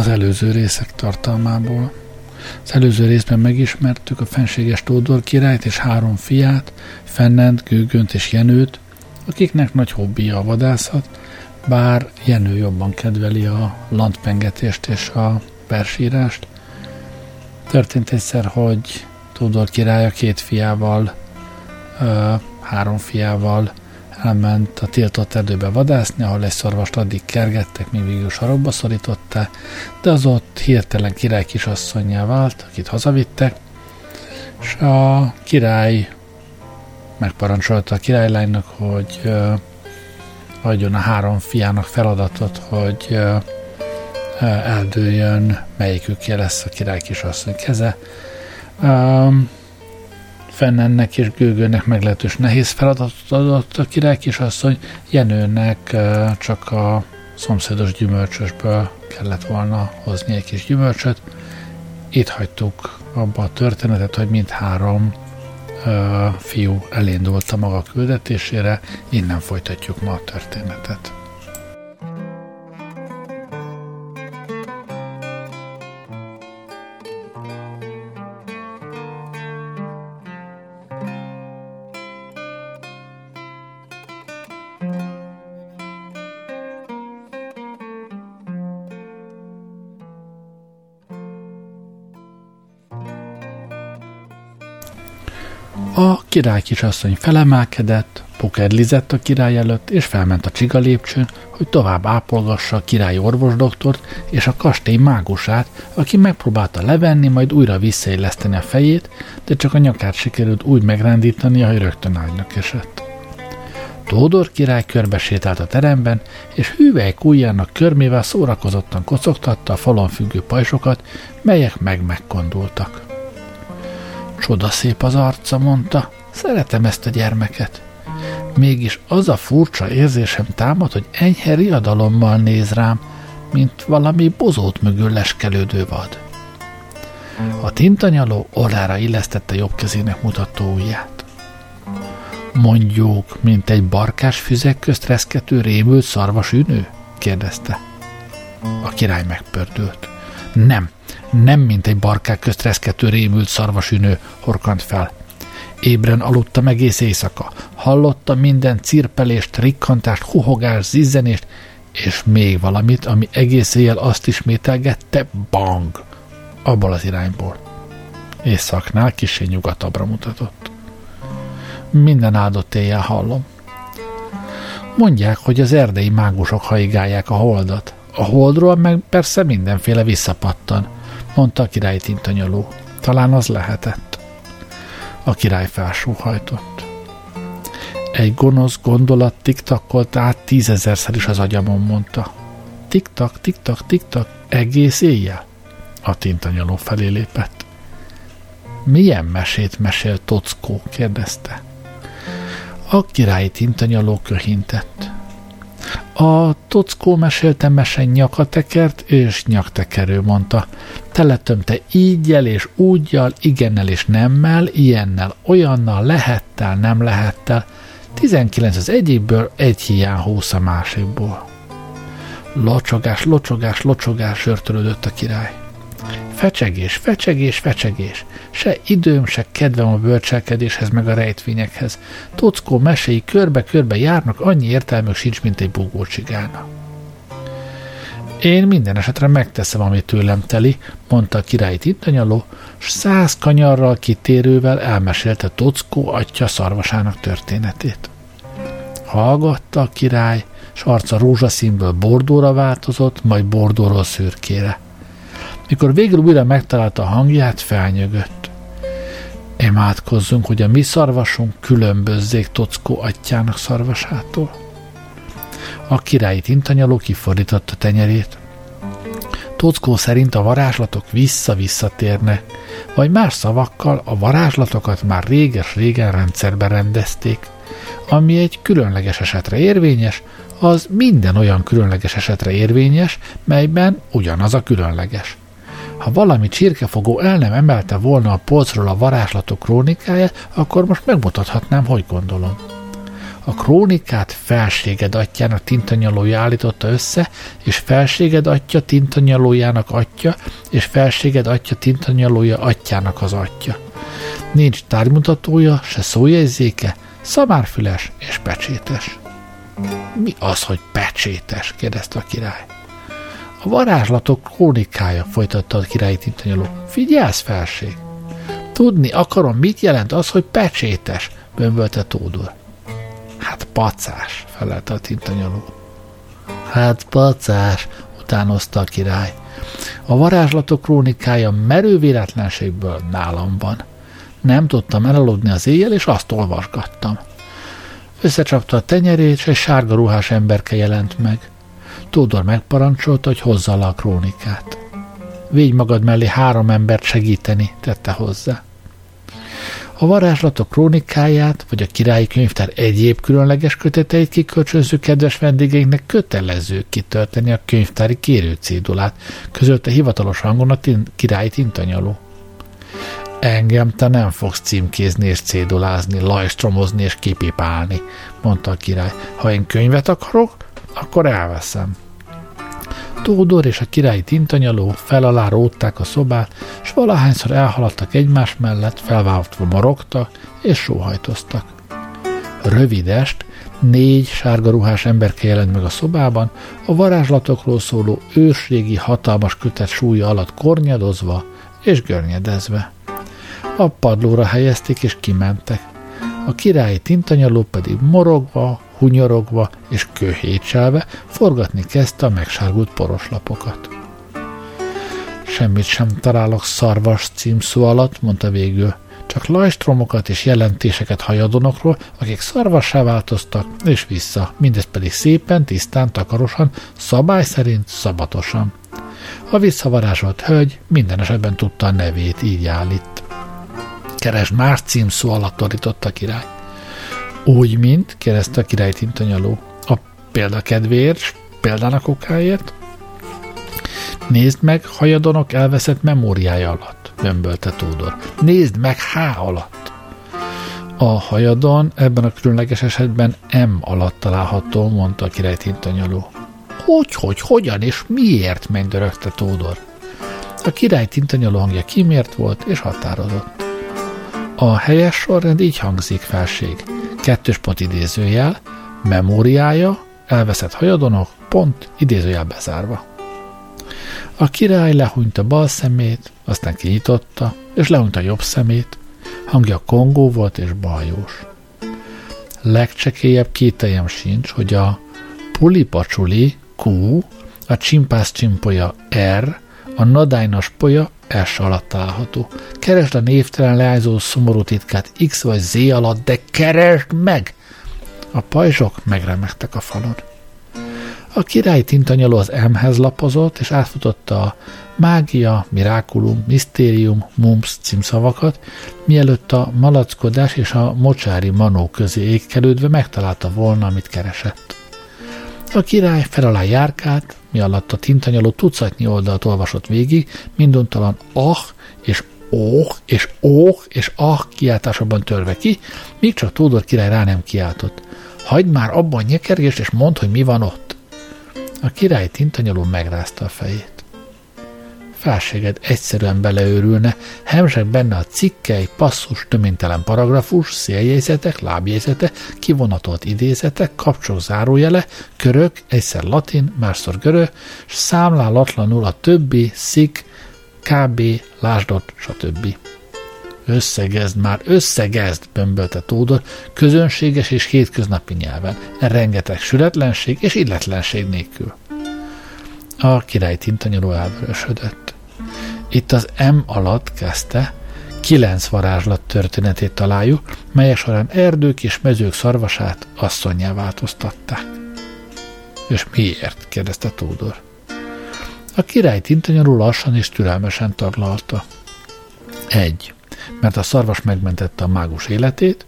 az előző részek tartalmából. Az előző részben megismertük a fenséges Tódor királyt és három fiát, Fennent, Gőgönt és Jenőt, akiknek nagy hobbija a vadászat, bár Jenő jobban kedveli a landpengetést és a persírást. Történt egyszer, hogy Tódor király a két fiával, három fiával elment a tiltott erdőbe vadászni, ahol egy szarvast addig kergettek, míg végül sarokba szorította, de az ott hirtelen király kisasszonyjá vált, akit hazavittek, és a király megparancsolta a királylánynak, hogy uh, adjon a három fiának feladatot, hogy uh, eldőjön, melyikükje lesz a király kisasszony keze. Um, Fennennek és Gőgőnek meglehetős nehéz feladatot adott a király kisasszony, Jenőnek csak a szomszédos gyümölcsösből kellett volna hozni egy kis gyümölcsöt. Itt hagytuk abba a történetet, hogy mindhárom ö, fiú elindult a maga küldetésére, innen folytatjuk ma a történetet. Király kisasszony felemelkedett, pokerlizett a király előtt, és felment a csiga lépcsőn, hogy tovább ápolgassa a király orvosdoktort és a kastély mágusát, aki megpróbálta levenni, majd újra visszailleszteni a fejét, de csak a nyakát sikerült úgy megrendítani, hogy rögtön ágynak esett. Tódor király körbesétált a teremben, és hüvelyk ujjának körmével szórakozottan kocogtatta a falon függő pajsokat, melyek meg-megkondultak. Csoda szép az arca, mondta, Szeretem ezt a gyermeket. Mégis az a furcsa érzésem támad, hogy enyhe riadalommal néz rám, mint valami bozót mögül leskelődő vad. A tintanyaló orrára illesztette jobb kezének mutató ujját. Mondjuk, mint egy barkás füzek közt reszkető rémült szarvas ünő? kérdezte. A király megpördült. Nem, nem mint egy barkák közt reszkető rémült szarvas ünő, horkant fel. Ébren aludtam egész éjszaka. Hallottam minden cirpelést, rikkantást, huhogást, zizzenést, és még valamit, ami egész éjjel azt ismételgette, bang, abból az irányból. Északnál kisé nyugatabbra mutatott. Minden áldott éjjel hallom. Mondják, hogy az erdei mágusok haigálják a holdat. A holdról meg persze mindenféle visszapattan, mondta a király tintanyoló. Talán az lehetett. A király felsóhajtott. Egy gonosz gondolat tiktakolt át tízezerszer is az agyamon, mondta. Tiktak, tiktak, tiktak, egész éjjel? A tintanyaló felé lépett. Milyen mesét mesél Tockó? kérdezte. A királyi tintanyaló köhintett. A tockó mesélte mese nyakatekert és nyaktekerő, mondta. Teletömte ígyel és úgyjal, igennel és nemmel, ilyennel, olyannal, lehettel, nem lehettel. 19 az egyikből, egy hiány húsz a másikból. Locsogás, locsogás, locsogás, sörtölődött a király. Fecsegés, fecsegés, fecsegés. Se időm, se kedvem a bölcselkedéshez, meg a rejtvényekhez. Tockó meséi körbe-körbe járnak, annyi értelmük sincs, mint egy bugócsigána. Én minden esetre megteszem, amit tőlem teli, mondta a király tintanyaló, s száz kanyarral kitérővel elmesélte Tockó atya szarvasának történetét. Hallgatta a király, s arca rózsaszínből bordóra változott, majd bordóról szürkére. Mikor végül újra megtalálta a hangját, felnyögött. Imádkozzunk, hogy a mi szarvasunk különbözzék Tockó atyának szarvasától. A királyi tintanyaló kifordította tenyerét. Tockó szerint a varázslatok vissza-visszatérnek, vagy más szavakkal a varázslatokat már réges-régen rendszerbe rendezték. Ami egy különleges esetre érvényes, az minden olyan különleges esetre érvényes, melyben ugyanaz a különleges. Ha valami csirkefogó el nem emelte volna a polcról a varázslatok krónikáját, akkor most megmutathatnám, hogy gondolom. A krónikát felséged atyának tintanyalója állította össze, és felséged atya tintanyalójának atya, és felséged atya tintanyalója atyának az atya. Nincs tárgymutatója, se szójegyzéke, szamárfüles és pecsétes. Mi az, hogy pecsétes? kérdezte a király. A varázslatok krónikája, folytatta a királyi tintanyaló. Figyelsz, felség! Tudni akarom, mit jelent az, hogy pecsétes, bömbölte Tódor. Hát pacás, felelte a tintanyaló. Hát pacás, utánozta a király. A varázslatok krónikája merő véletlenségből nálam van. Nem tudtam elaludni az éjjel, és azt olvasgattam. Összecsapta a tenyerét, és egy sárga ruhás emberke jelent meg. Tódor megparancsolta, hogy hozza le a krónikát. Végy magad mellé három embert segíteni, tette hozzá. A varázslatok krónikáját, vagy a királyi könyvtár egyéb különleges köteteit kikölcsönző kedves vendégeinknek kötelező kitölteni a könyvtári kérőcédulát, közölte hivatalos hangon a tin- királyi tintanyaló. Engem te nem fogsz címkézni és cédulázni, lajstromozni és kipipálni, mondta a király. Ha én könyvet akarok, akkor elveszem. Tódor és a királyi tintanyaló fel alá rótták a szobát, s valahányszor elhaladtak egymás mellett, felváltva morogtak és sóhajtoztak. Rövidest, négy sárga ruhás emberke jelent meg a szobában, a varázslatokról szóló ősrégi hatalmas kötet súlya alatt kornyadozva és görnyedezve. A padlóra helyezték és kimentek. A királyi tintanyaló pedig morogva, hunyorogva és köhétselve forgatni kezdte a megsárgult poroslapokat. Semmit sem találok szarvas címszó alatt, mondta végül. Csak lajstromokat és jelentéseket hajadonokról, akik szarvassá változtak, és vissza, mindez pedig szépen, tisztán, takarosan, szabály szerint, szabatosan. A visszavarázsolt hölgy minden esetben tudta a nevét, így állít. Keresd más címszó alatt a király. Úgy, mint, kérdezte a király tintanyaló. A példa kedvéért, példának okáért? Nézd meg hajadonok elveszett memóriája alatt, bömbölte Tódor. Nézd meg H alatt. A hajadon ebben a különleges esetben M alatt található, mondta a király tintanyaló. Hogy, hogy, hogyan és miért, mennydörögte Tódor. A király tintanyaló hangja kimért volt és határozott. A helyes sorrend így hangzik felség kettős pont idézőjel, memóriája, elveszett hajadonok, pont idézőjel bezárva. A király lehúnyta bal szemét, aztán kinyitotta, és lehúnyta jobb szemét, hangja kongó volt és bajós. Legcsekélyebb kételjem sincs, hogy a pulipacsuli Q, a csimpász csimpolya R, a nadájnas polya S alatt található. Keresd a névtelen leányzó szomorú titkát X vagy Z alatt, de keresd meg! A pajzsok megremegtek a falon. A király tintanyaló az M-hez lapozott, és átfutotta a mágia, mirákulum, misztérium, mumps címszavakat, mielőtt a malackodás és a mocsári manó közé ékkelődve megtalálta volna, amit keresett. A király fel alá járkált, mi alatt a tintanyaló tucatnyi oldalt olvasott végig, minduntalan ah és óh és óh és ah kiáltásában törve ki, míg csak Tódor király rá nem kiáltott. Hagyd már abban nyekergést, és mondd, hogy mi van ott. A király tintanyaló megrázta a fejét felséged egyszerűen beleőrülne, hemzsek benne a cikkely, passzus, töménytelen paragrafus, széljegyzetek, lábjegyzetek, kivonatolt idézetek, kapcsok zárójele, körök, egyszer latin, másszor görög, és számlálatlanul a többi, szik, kb, lásdot, stb. Összegezd már, összegezd, bömbölte Tódor, közönséges és hétköznapi nyelven, rengeteg sületlenség és illetlenség nélkül. A király tintanyoló elvörösödött. Itt az M alatt kezdte, kilenc varázslat történetét találjuk, melyek során erdők és mezők szarvasát asszonyjá változtatták. És miért? kérdezte Tódor. A király tintanyarú lassan és türelmesen taglalta. Egy, mert a szarvas megmentette a mágus életét,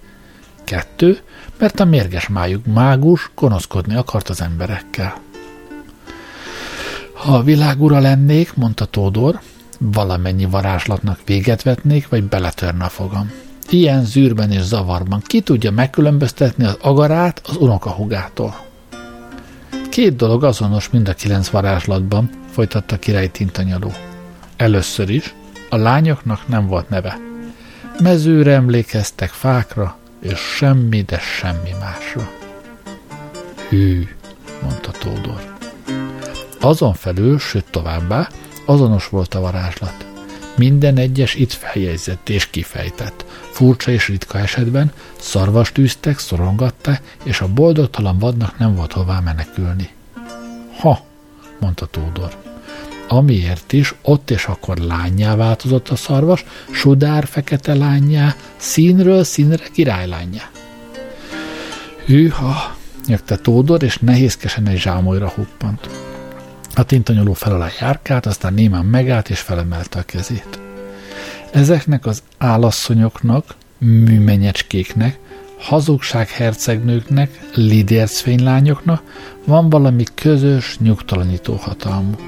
kettő, mert a mérges májuk mágus gonoszkodni akart az emberekkel. Ha a világ lennék, mondta Tódor, valamennyi varázslatnak véget vetnék, vagy beletörne a fogam. Ilyen zűrben és zavarban ki tudja megkülönböztetni az agarát az unokahugától. Két dolog azonos mind a kilenc varázslatban, folytatta király tintanyaló. Először is, a lányoknak nem volt neve. Mezőre emlékeztek fákra, és semmi, de semmi másra. Hű, mondta Tódor. Azon felül, sőt továbbá, azonos volt a varázslat. Minden egyes itt feljegyzett és kifejtett. Furcsa és ritka esetben szarvast tűztek, szorongatta, és a boldogtalan vadnak nem volt hová menekülni. Ha, mondta Tódor. Amiért is ott és akkor lányá változott a szarvas, sudár fekete lányá, színről színre királylányá. Hűha, nyögte Tódor, és nehézkesen egy zsámolyra huppant. A tintanyoló fel alá járkált, aztán némán megállt és felemelte a kezét. Ezeknek az állasszonyoknak, műmenyecskéknek, hazugság hercegnőknek, lidércfénylányoknak van valami közös, nyugtalanító hatalmuk.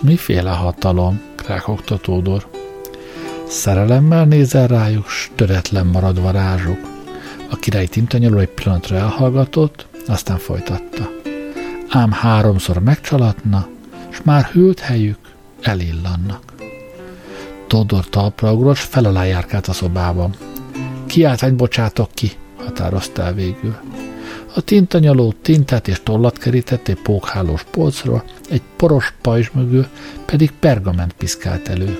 Miféle hatalom? krákogta Tódor. Szerelemmel nézel rájuk, s töretlen marad varázsuk. A király tintanyoló egy pillanatra elhallgatott, aztán folytatta ám háromszor megcsalatna, s már hűlt helyük elillannak. Todor talpra ugrott, fel alá járkált a szobában. egy bocsátok ki, határozta el végül. A tintanyaló tintát és tollat kerített egy pókhálós polcról, egy poros pajzs mögül pedig pergament piszkált elő.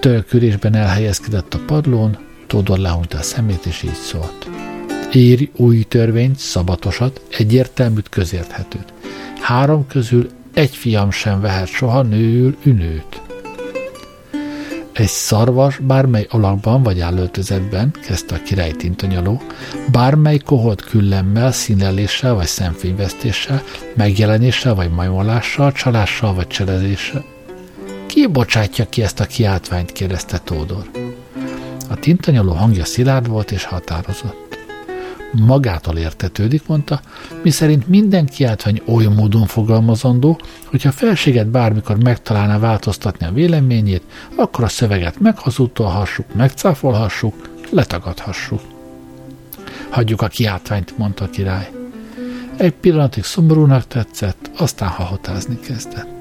Tölkülésben elhelyezkedett a padlón, Tódor lehunta a szemét, és így szólt. Írj új törvényt, szabatosat, egyértelműt, közérthetőt. Három közül egy fiam sem vehet soha nőül ünőt. Egy szarvas bármely alakban vagy állöltözetben, kezdte a király tintanyaló, bármely koholt küllemmel, színeléssel vagy szemfényvesztéssel, megjelenéssel vagy majmolással, csalással vagy cselezéssel. Ki bocsátja ki ezt a kiáltványt, kérdezte Tódor. A tintanyaló hangja szilárd volt és határozott magától értetődik, mondta, miszerint minden kiáltvány oly módon fogalmazandó, hogyha a felséget bármikor megtalálná változtatni a véleményét, akkor a szöveget meghazudtolhassuk, megcáfolhassuk, letagadhassuk. Hagyjuk a kiáltványt, mondta a király. Egy pillanatig szomorúnak tetszett, aztán hahotázni kezdett.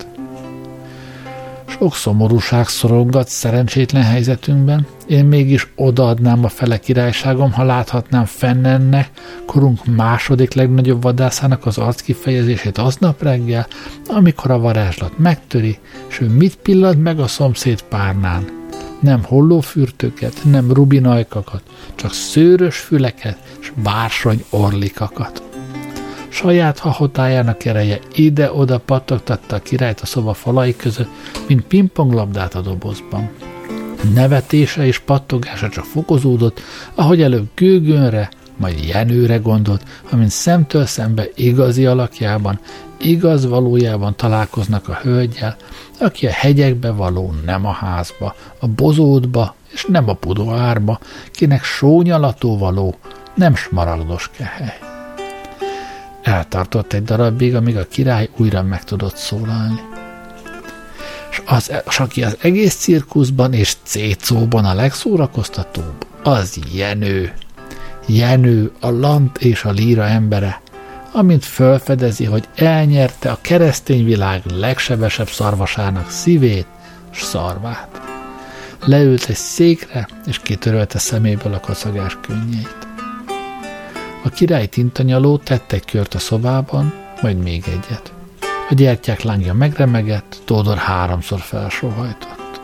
Sok szomorúság szorongat szerencsétlen helyzetünkben, én mégis odaadnám a fele királyságom, ha láthatnám fennennek, korunk második legnagyobb vadászának az arckifejezését aznap reggel, amikor a varázslat megtöri, és ő mit pillant meg a szomszéd párnán. Nem hollófürtőket, nem rubinajkakat, csak szőrös füleket és bársony orlikakat. Saját hahotájának ereje ide-oda pattogtatta a királyt a szoba falai között, mint pingponglabdát a dobozban. Nevetése és pattogása csak fokozódott, ahogy előbb gőgönre, majd Jenőre gondolt, amint szemtől szembe igazi alakjában, igaz valójában találkoznak a hölgyel, aki a hegyekbe való, nem a házba, a bozótba és nem a pudoárba, kinek sónyalató való, nem smaragdos kehely. Eltartott egy darabig, amíg a király újra meg tudott szólalni. És, az, és aki az egész cirkuszban és cécóban a legszórakoztatóbb, az Jenő. Jenő, a lant és a líra embere, amint felfedezi, hogy elnyerte a keresztény világ legsebesebb szarvasának szívét s szarvát. Leült egy székre, és kitörölte szeméből a kacagás könnyeit. A király tintanyaló tett egy kört a szobában, majd még egyet. A gyertyák lángja megremegett, Tódor háromszor felsóhajtott.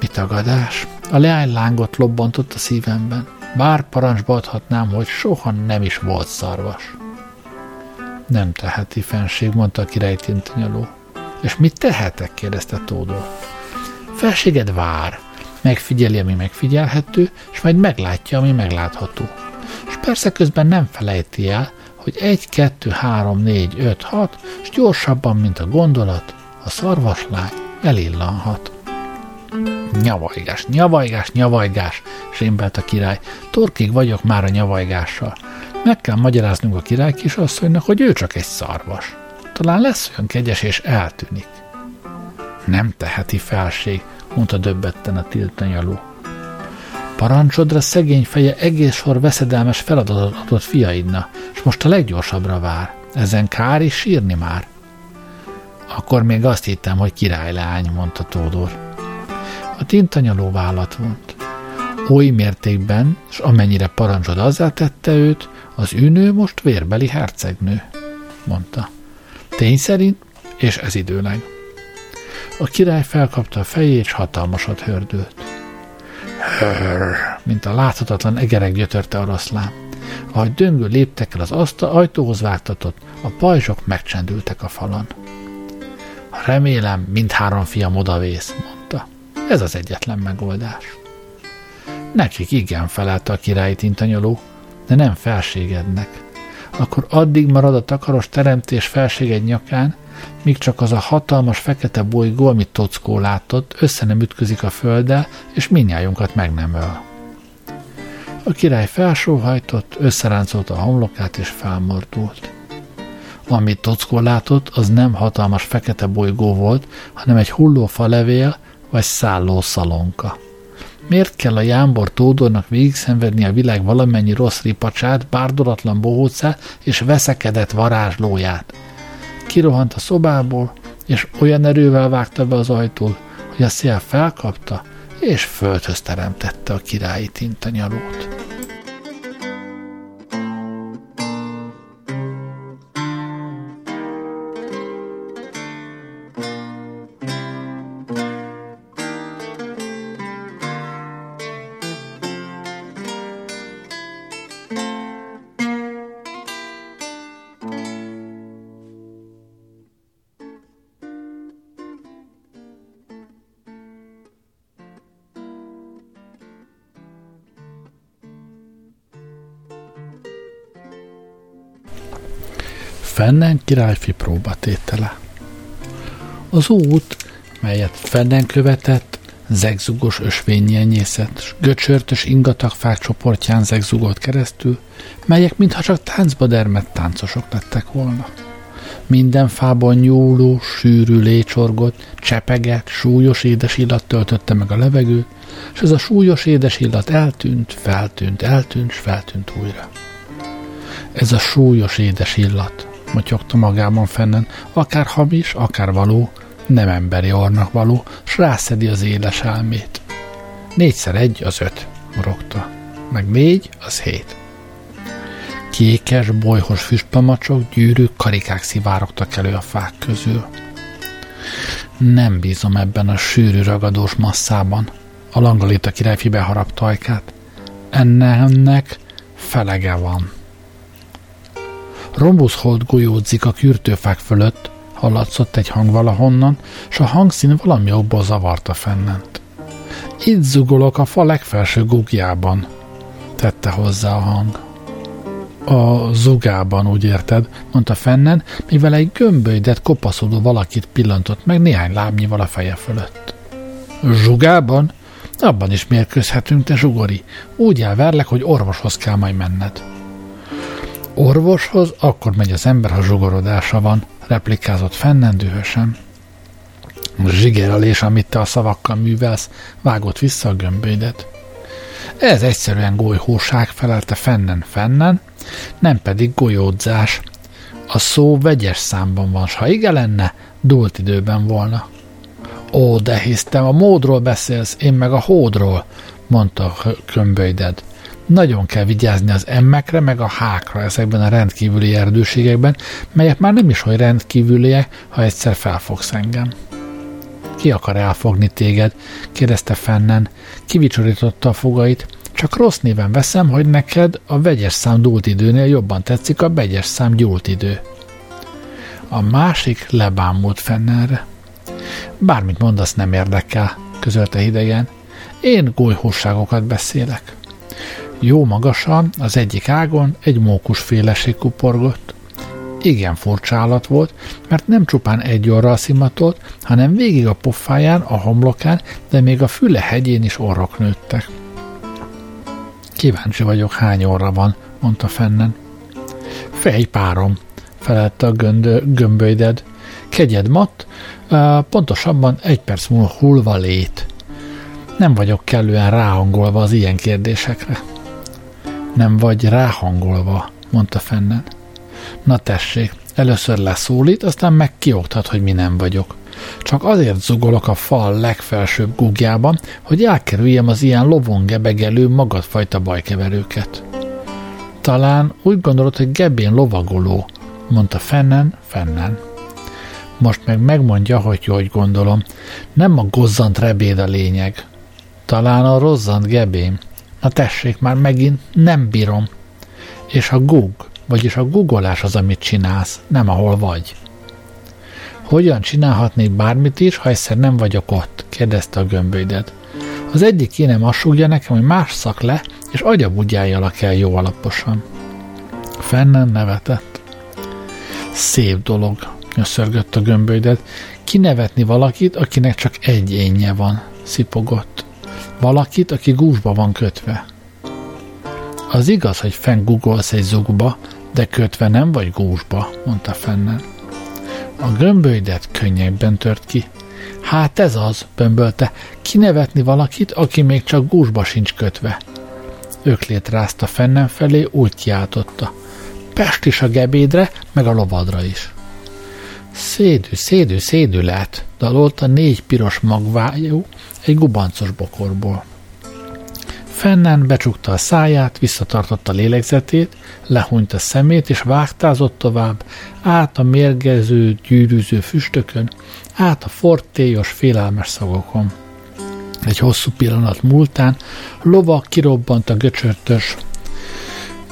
Mi tagadás? A leány lángot lobbantott a szívemben. Bár parancsba adhatnám, hogy soha nem is volt szarvas. Nem teheti fenség, mondta a király tintanyaló. És mit tehetek? kérdezte Tódor. Felséged vár, megfigyeli, ami megfigyelhető, és majd meglátja, ami meglátható és persze közben nem felejti el, hogy 1, 2, 3, 4, 5, 6, és gyorsabban, mint a gondolat, a szarvaslány elillanhat. Nyavajgás, nyavajgás, nyavajgás, sémbelt a király. Torkig vagyok már a nyavajgással. Meg kell magyaráznunk a király kisasszonynak, hogy ő csak egy szarvas. Talán lesz olyan kegyes, és eltűnik. Nem teheti felség, mondta döbbetten a tiltanyaló. Parancsodra szegény feje egész sor veszedelmes feladatot adott fiaidna, és most a leggyorsabbra vár. Ezen kár is sírni már. Akkor még azt hittem, hogy királylány, mondta Tódor. A tintanyaló vállat vont. Oly mértékben, és amennyire parancsod azzá tette őt, az űnő most vérbeli hercegnő, mondta. Tény szerint, és ez időleg. A király felkapta a fejét, és hatalmasat hördült. Mint a láthatatlan egerek gyötörte oroszlán. Ahogy döngő léptekkel az asztal ajtóhoz vágtatott, a pajzsok megcsendültek a falon. Remélem, mindhárom fiam odavész, mondta. Ez az egyetlen megoldás. Nekik igen, felelte a királyi tintanyoló, de nem felségednek. Akkor addig marad a takaros teremtés felséged nyakán, míg csak az a hatalmas fekete bolygó, amit Tockó látott, össze nem ütközik a földdel, és minnyájunkat meg nem öl. A király felsóhajtott, összeráncolta a homlokát, és felmordult. Amit Tockó látott, az nem hatalmas fekete bolygó volt, hanem egy hulló falevél, vagy szálló szalonka. Miért kell a jámbor Tódornak végigszenvedni a világ valamennyi rossz ripacsát, bárdolatlan bohócát és veszekedett varázslóját? Kirohant a szobából, és olyan erővel vágta be az ajtót, hogy a szél felkapta, és földhöz teremtette a királyi tintanyalót. Fennen királyfi próbatétele. Az út, melyet Fennen követett, zegzugos ösvényjenyészet, s göcsörtös ingatagfák csoportján zegzugolt keresztül, melyek mintha csak táncba dermedt táncosok lettek volna. Minden fában nyúló, sűrű lécsorgott, csepeget, súlyos édes illat töltötte meg a levegőt, és ez a súlyos édes illat eltűnt, feltűnt, eltűnt, s feltűnt újra. Ez a súlyos édes illat, motyogta magában fennen, akár hamis, akár való, nem emberi ornak való, s rászedi az éles elmét. Négyszer egy az öt, morogta. Meg négy az hét. Kékes, bolyhos füstpamacsok, gyűrűk, karikák szivárogtak elő a fák közül. Nem bízom ebben a sűrű ragadós masszában. A langolita királyfi beharapta ajkát. Ennek felege van. Rombuszhold golyódzik a kürtőfák fölött, hallatszott egy hang valahonnan, s a hangszín valami jobból zavarta fennent. Itt zugolok a fa legfelső gugjában, tette hozzá a hang. A zugában, úgy érted, mondta fennen, mivel egy gömbölydet kopaszodó valakit pillantott meg néhány lábnyival a feje fölött. Zsugában? Abban is mérkőzhetünk, te zsugori. Úgy elverlek, hogy orvoshoz kell majd menned. Orvoshoz akkor megy az ember, ha zsugorodása van, replikázott fennen dühösen. Zsigerelés, amit te a szavakkal művelsz, vágott vissza a gömbédet. Ez egyszerűen golyhóság, felelte fennen fennen, nem pedig golyódzás. A szó vegyes számban van, s ha igen lenne, dúlt időben volna. Ó, de hisztem, a módról beszélsz, én meg a hódról, mondta a kömböjded. Nagyon kell vigyázni az emmekre, meg a hákra ezekben a rendkívüli erdőségekben, melyek már nem is olyan rendkívüliek, ha egyszer felfogsz engem. Ki akar elfogni téged? kérdezte Fennen. Kivicsorította a fogait. Csak rossz néven veszem, hogy neked a vegyes szám dúlt időnél jobban tetszik a vegyes szám gyúlt idő. A másik lebámult Fennenre. Bármit mondasz, nem érdekel, közölte hidegen. Én golyhóságokat beszélek. Jó magasan, az egyik ágon egy mókus féleség kuporgott. Igen furcsa állat volt, mert nem csupán egy orra szimatolt, hanem végig a pofáján, a homlokán, de még a füle hegyén is orrok nőttek. Kíváncsi vagyok, hány orra van, mondta fennen. Fej párom, felelte a göndö, gömbölyded. Kegyed mat, pontosabban egy perc múlva hullva lét. Nem vagyok kellően ráhangolva az ilyen kérdésekre. Nem vagy ráhangolva, mondta Fennen. Na tessék, először leszólít, aztán meg kioktat, hogy mi nem vagyok. Csak azért zugolok a fal legfelsőbb gugjában, hogy elkerüljem az ilyen lovongebegelő magadfajta bajkeverőket. Talán úgy gondolod, hogy Gebén lovagoló, mondta Fennen, Fennen. Most meg megmondja, hogy hogy gondolom. Nem a gozzant rebéd a lényeg. Talán a rozzant gebém. Na tessék, már megint nem bírom. És a gug, vagyis a googolás az, amit csinálsz, nem ahol vagy. Hogyan csinálhatnék bármit is, ha egyszer nem vagyok ott? kérdezte a gömbölydet. Az egyik kéne masugja nekem, hogy más szak le, és agyabudjájalak el jó alaposan. Fennen nevetett. Szép dolog, nyöszörgött a gömbölydet. Kinevetni valakit, akinek csak egy énje van, szipogott. Valakit, aki gúzsba van kötve. Az igaz, hogy fenn googolsz egy zugba, de kötve nem vagy gúzsba, mondta Fennen. A gömbölydet könnyebben tört ki. Hát ez az, bömbölte, kinevetni valakit, aki még csak gúzsba sincs kötve. Öklét rázta Fennen felé, úgy kiáltotta. Pest is a gebédre, meg a lovadra is. Szédű, szédű, lett, dalolta négy piros magvájú egy gubancos bokorból. Fennen becsukta a száját, visszatartotta a lélegzetét, lehúnyt a szemét, és vágtázott tovább, át a mérgező, gyűrűző füstökön, át a fortélyos, félelmes szagokon. Egy hosszú pillanat múltán lova kirobbant a göcsörtös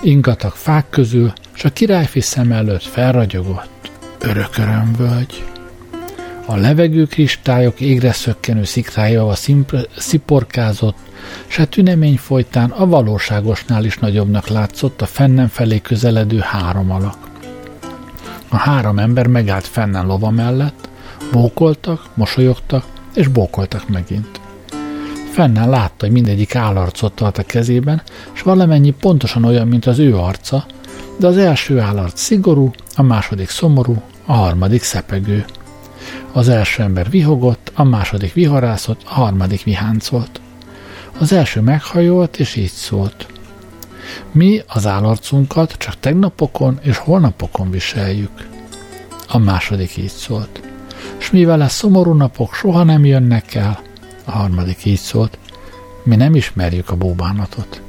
ingatag fák közül, és a királyfi szem előtt felragyogott örökörömvölgy. A levegő kristályok égre szökkenő szikrájával sziporkázott, se tünemény folytán a valóságosnál is nagyobbnak látszott a fennen felé közeledő három alak. A három ember megállt fennen lova mellett, bókoltak, mosolyogtak, és bókoltak megint. Fennen látta, hogy mindegyik állarcot tart a kezében, és valamennyi pontosan olyan, mint az ő arca, de az első állarc szigorú, a második szomorú, a harmadik szepegő. Az első ember vihogott, a második viharászott, a harmadik viháncolt. Az első meghajolt, és így szólt. Mi az állarcunkat csak tegnapokon és holnapokon viseljük. A második így szólt. S mivel a szomorú napok soha nem jönnek el, a harmadik így szólt, mi nem ismerjük a bóbánatot.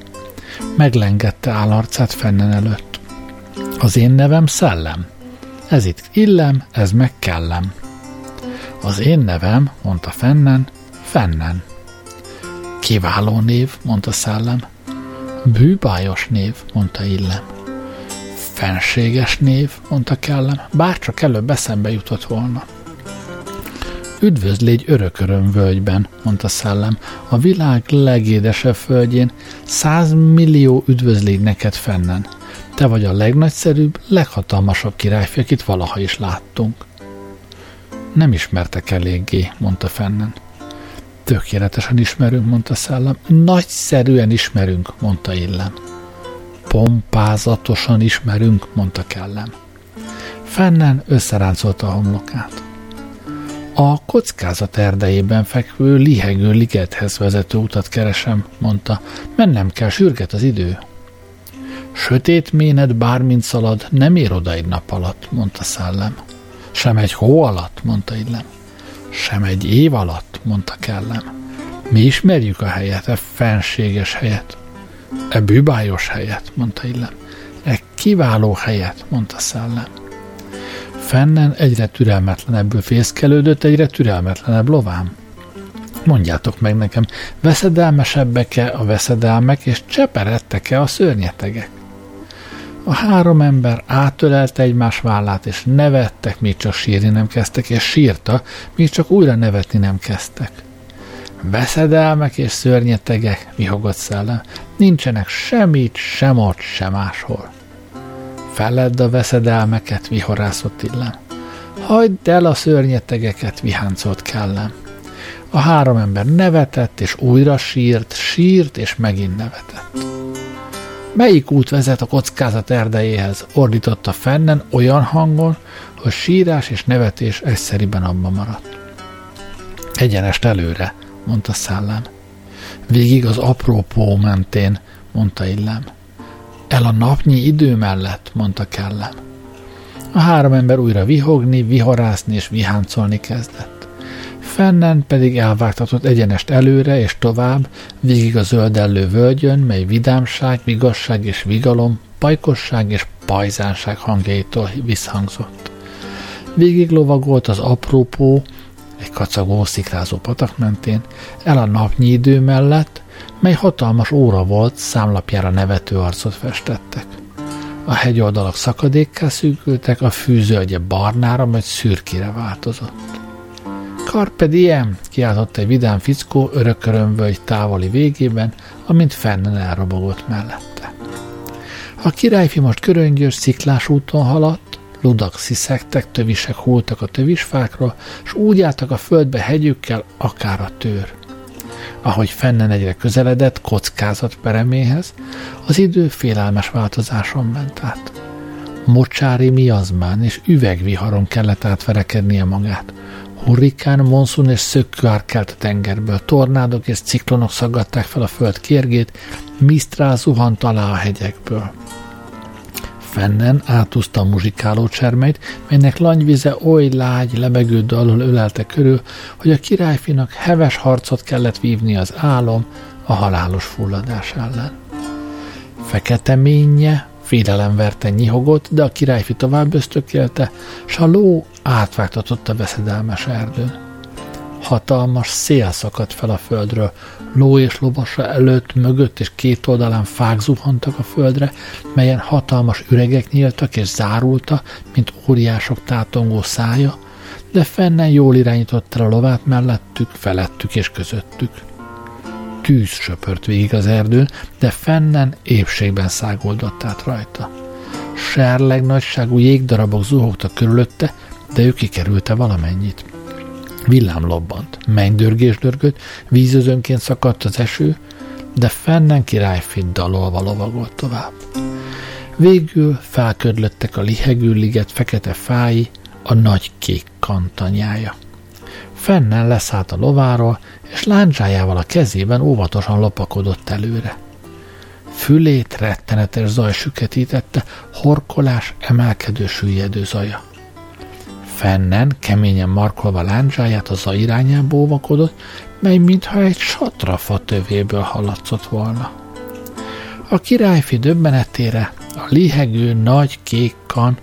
Meglengette állarcát fennen előtt. Az én nevem Szellem. Ez itt illem, ez meg kellem. Az én nevem, mondta fennen, fennen. Kiváló név, mondta szellem. Bűbájos név, mondta illem. Fenséges név, mondta kellem, bárcsak előbb eszembe jutott volna. Üdvözlégy örököröm völgyben, mondta szellem, a világ legédesebb földjén, százmillió üdvözlégy neked fennen. Te vagy a legnagyszerűbb, leghatalmasabb királyfi, akit valaha is láttunk. Nem ismertek eléggé, mondta fennen. Tökéletesen ismerünk, mondta Szellem. Nagyszerűen ismerünk, mondta Illem. Pompázatosan ismerünk, mondta Kellem. Fennen összeráncolta a homlokát. A kockázat erdejében fekvő, lihegő ligethez vezető utat keresem, mondta. Mennem kell, sürget az idő. Sötét ménet bármint szalad, nem ér oda egy nap alatt, mondta Szellem. Sem egy hó alatt, mondta Illem. Sem egy év alatt, mondta Kellem. Mi ismerjük a helyet, e fenséges helyet. E bűbájos helyet, mondta Illem. E kiváló helyet, mondta Szellem. Fennen egyre türelmetlenebbül fészkelődött, egyre türelmetlenebb lovám. Mondjátok meg nekem, veszedelmesebbek-e a veszedelmek, és cseperedtek-e a szörnyetegek? A három ember átölelte egymás vállát, és nevettek, még csak sírni nem kezdtek, és sírta, még csak újra nevetni nem kezdtek. Veszedelmek és szörnyetegek, vihogott szellem, nincsenek semmit, sem ott, sem máshol. Feledd a veszedelmeket, vihorászott illem. Hagyd el a szörnyetegeket, viháncolt kellem. A három ember nevetett, és újra sírt, sírt, és megint nevetett. Melyik út vezet a kockázat erdejéhez? ordította fennen olyan hangon, hogy sírás és nevetés egyszeriben abban maradt. Egyenest előre, mondta szállán. Végig az aprópó mentén, mondta Illem. El a napnyi idő mellett, mondta Kellem. A három ember újra vihogni, vihorászni és viháncolni kezdett. Fennen pedig elvágtatott egyenest előre és tovább, végig a zöldellő völgyön, mely vidámság, vigasság és vigalom, pajkosság és pajzánság hangjaitól visszhangzott. Végig lovagolt az aprópó, egy kacagó, szikrázó patak mentén, el a napnyi idő mellett, mely hatalmas óra volt, számlapjára nevető arcot festettek. A hegyoldalak szakadékká szűkültek, a fűzölgye barnára, majd szürkére változott. Carpe diem, kiáltott egy vidám fickó örökörömvölgy távoli végében, amint fennen elrobogott mellette. A királyfi most köröngyös, sziklás úton haladt, ludak sziszegtek, tövisek hultak a tövisfákra, s úgy álltak a földbe hegyükkel, akár a tőr. Ahogy fennen egyre közeledett kockázat pereméhez, az idő félelmes változáson ment át. Mocsári miazmán és üvegviharon kellett átverekednie magát. Hurrikán, monszun és szökkőár kelt a tengerből, tornádok és ciklonok szaggatták fel a föld kérgét, misztrál zuhant alá a hegyekből. Fennen átúzta a muzsikáló csermeit, melynek langyvize oly lágy, lebegő dalul ölelte körül, hogy a királyfinak heves harcot kellett vívni az álom a halálos fulladás ellen. Fekete ménye, félelem verte nyihogott, de a királyfi tovább ösztökélte, s a ló átvágtatott a veszedelmes erdőn. Hatalmas szél szakadt fel a földről, ló és lovasa előtt, mögött és két oldalán fák zuhantak a földre, melyen hatalmas üregek nyíltak és zárulta, mint óriások tátongó szája, de fennen jól irányított el a lovát mellettük, felettük és közöttük. Tűz söpört végig az erdőn, de fennen épségben szágoldott át rajta. Serleg nagyságú jégdarabok zuhogtak körülötte, de ő kikerülte valamennyit. Villám lobbant, mennydörgés dörgött, vízözönként szakadt az eső, de fennen királyfit dalolva lovagolt tovább. Végül felködlöttek a lihegő liget fekete fái, a nagy kék kantanyája. Fennen leszállt a lováról, és láncsájával a kezében óvatosan lopakodott előre. Fülét rettenetes zaj süketítette, horkolás emelkedő süllyedő zaja. Fennen, keményen markolva láncsáját az a irányába óvakodott, mely mintha egy satrafa tövéből hallatszott volna. A királyfi döbbenetére a lihegő nagy kék kan,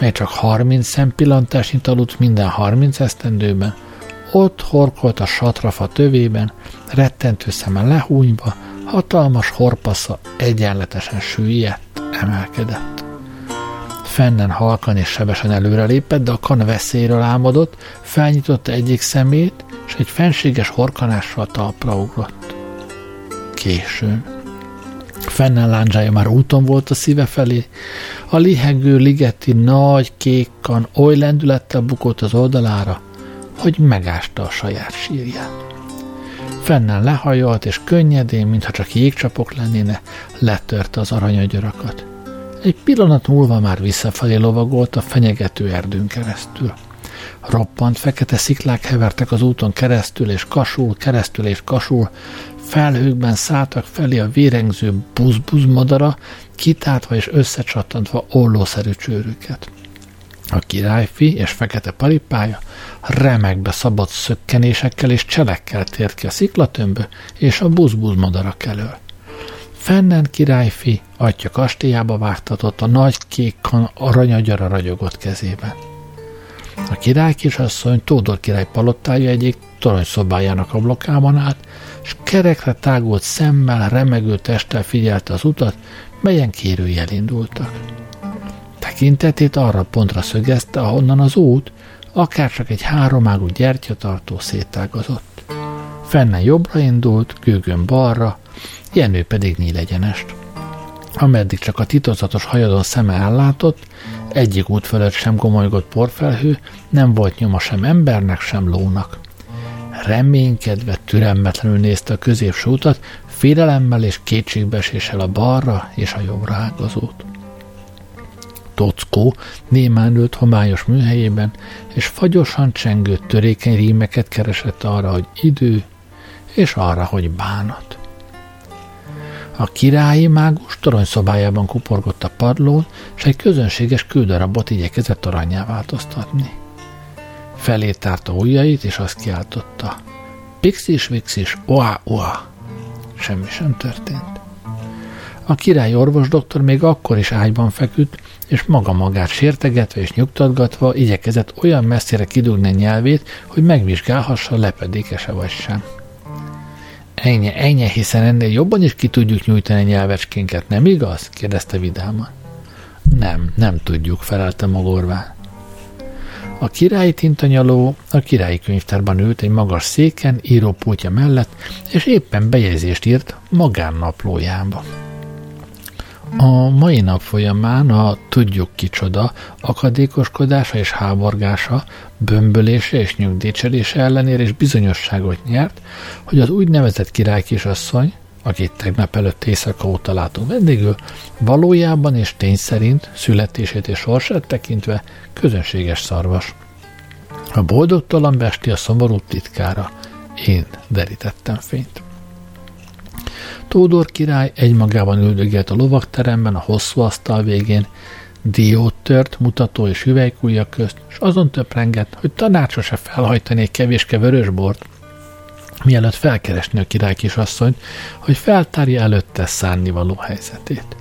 mely csak 30 szempillantásnyit aludt minden 30 esztendőben, ott horkolt a satrafa tövében, rettentő szeme lehúnyva, hatalmas horpasza egyenletesen süllyedt, emelkedett fennen halkan és sebesen előrelépett, de a kan veszélyről álmodott, felnyitotta egyik szemét, és egy fenséges horkanással talpra ugrott. Későn. Fennen lándzsája már úton volt a szíve felé, a lihegő ligeti nagy kék kan oly lendülettel bukott az oldalára, hogy megásta a saját sírját. Fennen lehajolt, és könnyedén, mintha csak jégcsapok lennéne, letörte az aranyagyarakat. Egy pillanat múlva már visszafelé lovagolt a fenyegető erdőn keresztül. Roppant fekete sziklák hevertek az úton keresztül és kasul, keresztül és kasul, felhőkben szálltak felé a vérengző buzbuz madara, kitáltva és összecsattantva ollószerű csőrüket. A királyfi és fekete paripája remekbe szabad szökkenésekkel és cselekkel tért ki a sziklatömbö és a buzbuz madarak elől. Fennen királyfi atya kastélyába vágtatott a nagy kék aranyagyara ragyogott kezében. A király kisasszony Tódor király palottája egyik toronyszobájának ablakában állt, és kerekre tágult szemmel, remegő testtel figyelte az utat, melyen kérői elindultak. Tekintetét arra pontra szögezte, ahonnan az út, akár csak egy háromágú gyertyatartó szétágazott. Fenne jobbra indult, gőgön balra, Jenő pedig nyílegyenest. Ameddig csak a titokzatos hajadon szeme ellátott, egyik út fölött sem gomolygott porfelhő, nem volt nyoma sem embernek, sem lónak. Reménykedve, türelmetlenül nézte a középső utat, félelemmel és kétségbeeséssel a balra és a jobbra ágazót. Tockó némán ült homályos műhelyében, és fagyosan csengő törékeny rímeket keresett arra, hogy idő, és arra, hogy bánat. A királyi mágus toronyszobájában kuporgott a padlón, és egy közönséges kődarabot igyekezett aranyá változtatni. Felé tárta ujjait, és azt kiáltotta. Pixis, vixis, oá, oá. Semmi sem történt. A király orvos doktor még akkor is ágyban feküdt, és maga magát sértegetve és nyugtatgatva igyekezett olyan messzire kidugni nyelvét, hogy megvizsgálhassa lepedékese vagy sem. Ennyi, ennyi, hiszen ennél jobban is ki tudjuk nyújtani nyelvecskénket, nem igaz? kérdezte vidáman. Nem, nem tudjuk, felelte magorván. A királyi tintanyaló a királyi könyvtárban ült egy magas széken, írópultja mellett, és éppen bejegyzést írt magánnaplójába. A mai nap folyamán a tudjuk kicsoda akadékoskodása és háborgása, bömbölése és nyugdíjcserése ellenére is bizonyosságot nyert, hogy az úgynevezett királykisasszony, akit tegnap előtt éjszaka óta látunk vendégül, valójában és tény szerint születését és sorsát tekintve közönséges szarvas. A boldogtalan besti a szomorú titkára. Én derítettem fényt. Tódor király egymagában üldögélt a lovakteremben a hosszú asztal végén, diót tört, mutató és hüvelykújja közt, és azon töprengett, hogy tanácsos-e felhajtani egy kevéske vörösbort, mielőtt felkeresni a király kisasszonyt, hogy feltárja előtte szárnivaló helyzetét.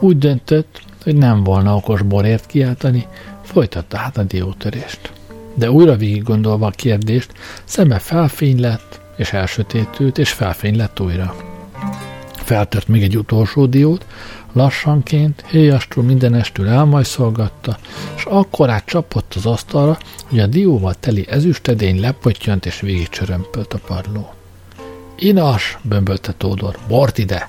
Úgy döntött, hogy nem volna okos borért kiáltani, folytatta hát a diótörést. De újra végig gondolva a kérdést, szeme felfény lett, és elsötétült, és felfény lett újra. Feltört még egy utolsó diót, lassanként, héjastól mindenestül elmajszolgatta, és akkorát csapott az asztalra, hogy a dióval teli ezüstedény lepottyant és végigcsörömpölt a padló. Inas, bömbölte Tódor, bort ide!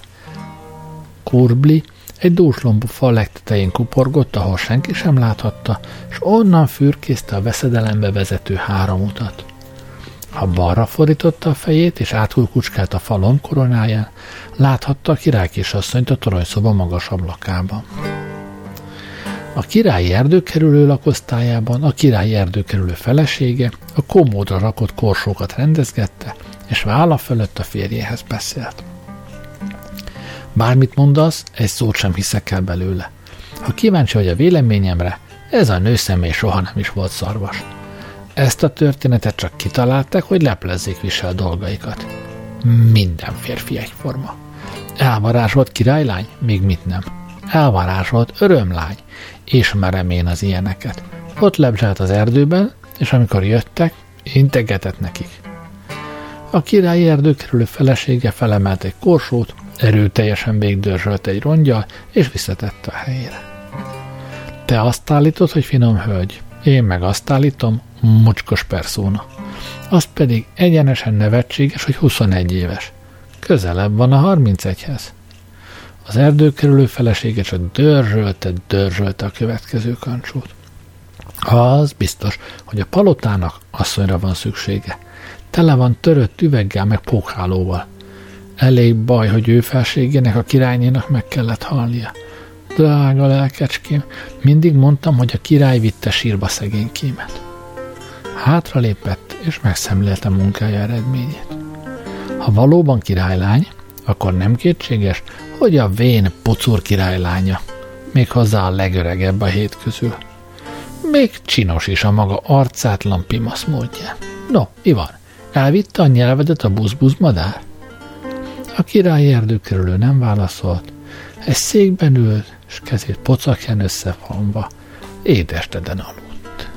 Kurbli egy dúslombú fal legtetején kuporgott, ahol senki sem láthatta, és onnan fürkészte a veszedelembe vezető három utat. Ha balra fordította a fejét, és átkulkucskált a falon koronáján, láthatta a király kisasszonyt a toronyszoba magas ablakában. A királyi erdőkerülő lakosztályában a királyi erdőkerülő felesége a komódra rakott korsókat rendezgette, és válla fölött a férjéhez beszélt. Bármit mondasz, egy szót sem hiszek el belőle. Ha kíváncsi vagy a véleményemre, ez a nőszemély soha nem is volt szarvas. Ezt a történetet csak kitalálták, hogy leplezzék visel dolgaikat. Minden férfi egyforma. Elvarázsolt királylány? Még mit nem. Elvarázsolt örömlány? És merem én az ilyeneket. Ott lebzselt az erdőben, és amikor jöttek, integetett nekik. A királyi erdő kerülő felesége felemelt egy korsót, erőteljesen végdörzsölt egy rongyal, és visszatette a helyére. Te azt állítod, hogy finom hölgy, én meg azt állítom, mocskos perszóna. Az pedig egyenesen nevetséges, hogy 21 éves. Közelebb van a 31-hez. Az erdőkerülő felesége csak dörzsölte, dörzsölte a következő kancsót. Az biztos, hogy a palotának asszonyra van szüksége. Tele van törött üveggel meg pókhálóval. Elég baj, hogy ő felségének a királynénak meg kellett halnia. Drága lelkecském, mindig mondtam, hogy a király vitte sírba szegénykémet. Hátra lépett, és megszemlélte munkája eredményét. Ha valóban királylány, akkor nem kétséges, hogy a vén pocur királylánya, méghozzá a legöregebb a hét közül. Még csinos is a maga arcátlan pimasz módja. No, mi van? Elvitte a nyelvedet a buszbusz madár? A király erdőkerülő nem válaszolt, egy székben ült, és kezét pocakján összefonva, édesteden aludt.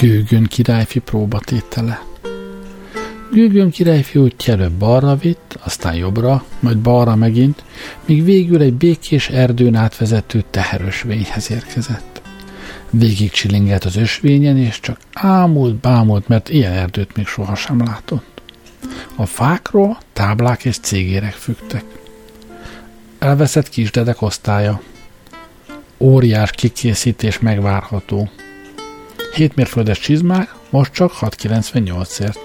Gőgön királyfi próbatétele. Gőgön királyfi útja előbb balra vitt, aztán jobbra, majd balra megint, míg végül egy békés erdőn átvezető teherösvényhez érkezett. Végig csilingelt az ösvényen, és csak ámult, bámult, mert ilyen erdőt még sohasem látott. A fákról táblák és cégérek fügtek. Elveszett kisdedek osztálya. Óriás kikészítés megvárható. 7 mérföldes csizmák, most csak 6,98-ért.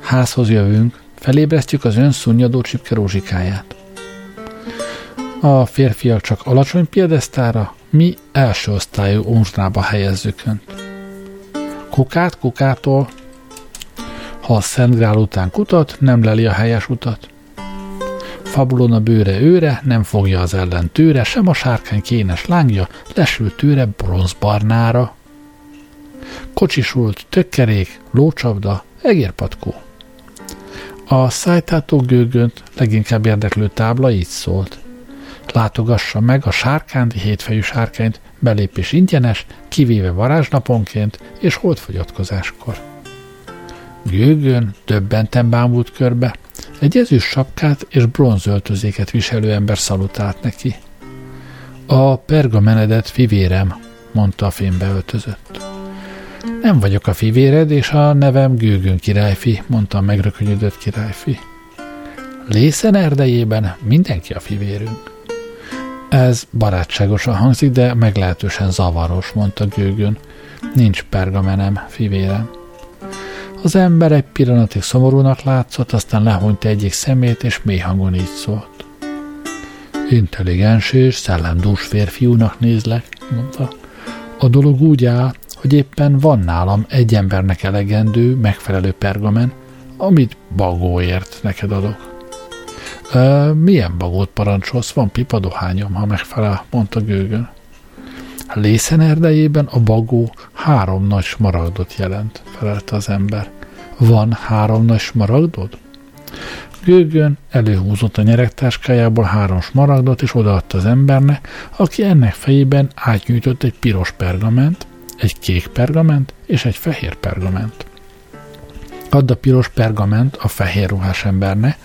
Házhoz jövünk, felébresztjük az ön szunnyadó csipke rózsikáját. A férfiak csak alacsony piedesztára, mi első osztályú onzsnába helyezzük önt. Kukát kukától, ha a Szent Grál után kutat, nem leli a helyes utat. Fabulona bőre őre, nem fogja az ellen tőre, sem a sárkány kénes lángja, lesült tőre bronzbarnára. Kocsisult, tökkerék, lócsapda, egérpatkó. A szájtátó gőgönt leginkább érdeklő tábla így szólt. Látogassa meg a sárkándi hétfejű sárkányt, belépés ingyenes, kivéve varázsnaponként és holdfogyatkozáskor. Gőgön többenten bámult körbe, egy ezüst sapkát és bronzöltözéket viselő ember szalutált neki. A pergamenedet fivérem, mondta a fénybe öltözött. Nem vagyok a fivéred, és a nevem Gőgön királyfi, mondta a megrökönyödött királyfi. Lészen erdejében mindenki a fivérünk. Ez barátságosan hangzik, de meglehetősen zavaros, mondta Gőgön. Nincs pergamenem, fivérem. Az ember egy pillanatig szomorúnak látszott, aztán lehúnyta egyik szemét, és mély hangon így szólt. Intelligens és szellemdús férfiúnak nézlek, mondta. A dolog úgy áll, hogy éppen van nálam egy embernek elegendő, megfelelő pergamen, amit bagóért neked adok. E, milyen bagót parancsolsz? Van pipadohányom, ha megfelel, mondta Gőgön. Lészen erdejében a bagó három nagy smaragdot jelent, felelte az ember. Van három nagy smaragdod? Gőgön előhúzott a nyeregtáskájából három smaragdot, és odaadta az embernek, aki ennek fejében átnyújtott egy piros pergament, egy kék pergament és egy fehér pergament. Add a piros pergament a fehér ruhás embernek,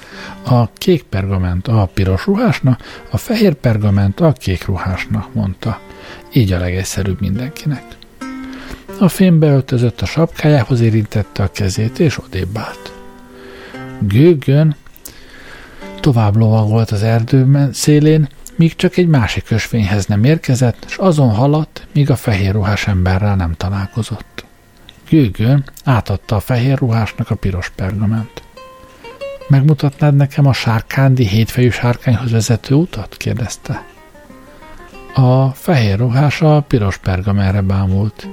a kék pergament a piros ruhásnak, a fehér pergament a kék ruhásnak, mondta. Így a legegyszerűbb mindenkinek. A fénybe öltözött a sapkájához, érintette a kezét, és odébb állt. Gőgön tovább lovagolt az erdőben szélén, míg csak egy másik ösvényhez nem érkezett, és azon haladt, míg a fehér ruhás emberrel nem találkozott. Gőgön átadta a fehér ruhásnak a piros pergament. Megmutatnád nekem a sárkándi hétfejű sárkányhoz vezető utat? kérdezte. A fehér ruhás a piros pergamenre bámult.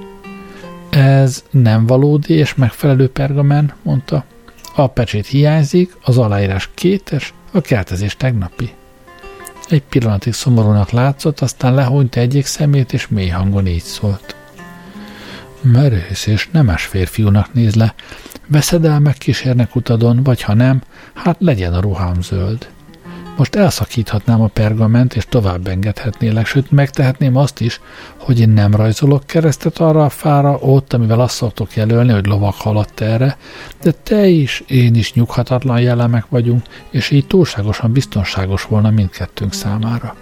Ez nem valódi és megfelelő pergamen, mondta. A pecsét hiányzik, az aláírás kétes, a kertezés tegnapi. Egy pillanatig szomorúnak látszott, aztán lehúnyta egyik szemét, és mély hangon így szólt. Merész és nemes férfiúnak néz le. Veszedelmek kísérnek utadon, vagy ha nem, hát legyen a ruhám zöld. Most elszakíthatnám a pergament, és tovább engedhetnélek, sőt megtehetném azt is, hogy én nem rajzolok keresztet arra a fára ott, amivel azt szoktok jelölni, hogy lovak haladt erre, de te is, én is nyughatatlan jellemek vagyunk, és így túlságosan biztonságos volna mindkettőnk számára.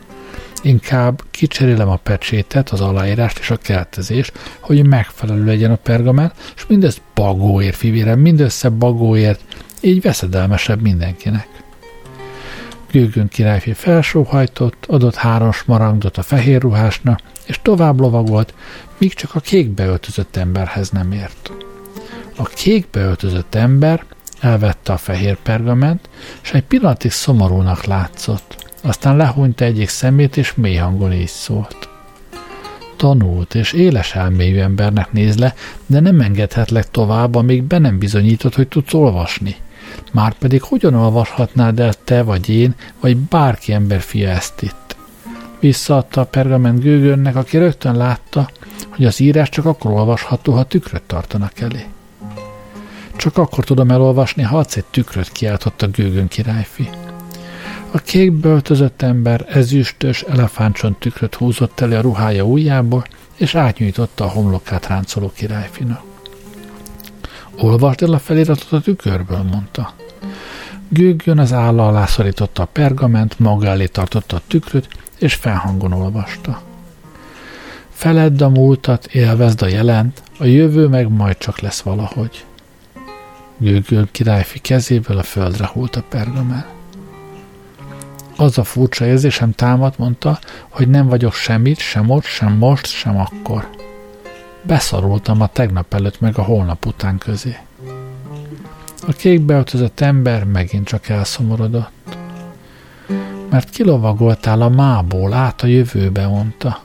Inkább kicserélem a pecsétet, az aláírást és a keltezést, hogy megfelelő legyen a pergament, és mindez bagóért, fivérem, mindössze bagóért, így veszedelmesebb mindenkinek. Gőgön királyfi felsóhajtott, adott három smaragdot a fehér ruhásnak, és tovább lovagolt, míg csak a kékbe öltözött emberhez nem ért. A kékbe öltözött ember elvette a fehér pergament, és egy pillanatig szomorúnak látszott. Aztán lehúnyta egyik szemét, és mély hangon így szólt. Tanult és éles elmélyű embernek néz le, de nem engedhetlek tovább, amíg be nem bizonyított, hogy tudsz olvasni – Márpedig hogyan olvashatnád el te vagy én, vagy bárki ember fia ezt itt? Visszaadta a pergament gőgönnek, aki rögtön látta, hogy az írás csak akkor olvasható, ha tükröt tartanak elé. Csak akkor tudom elolvasni, ha adsz egy tükröt, kiáltott a gőgön királyfi. A kékbe öltözött ember ezüstös elefántson tükröt húzott elé a ruhája ujjából, és átnyújtotta a homlokát ráncoló királyfinak. Olvasd el a feliratot a tükörből, mondta. Gőgjön az álla alá szorította a pergament, maga elé tartotta a tükröt, és felhangon olvasta. Feledd a múltat, élvezd a jelent, a jövő meg majd csak lesz valahogy. Gőgöl királyfi kezéből a földre hult a pergamen. Az a furcsa érzésem támad, mondta, hogy nem vagyok semmit, sem ott, sem most, sem akkor. Beszorultam a tegnap előtt meg a holnap után közé. A kékbe öltözött ember megint csak elszomorodott. Mert kilovagoltál a mából át a jövőbe, mondta.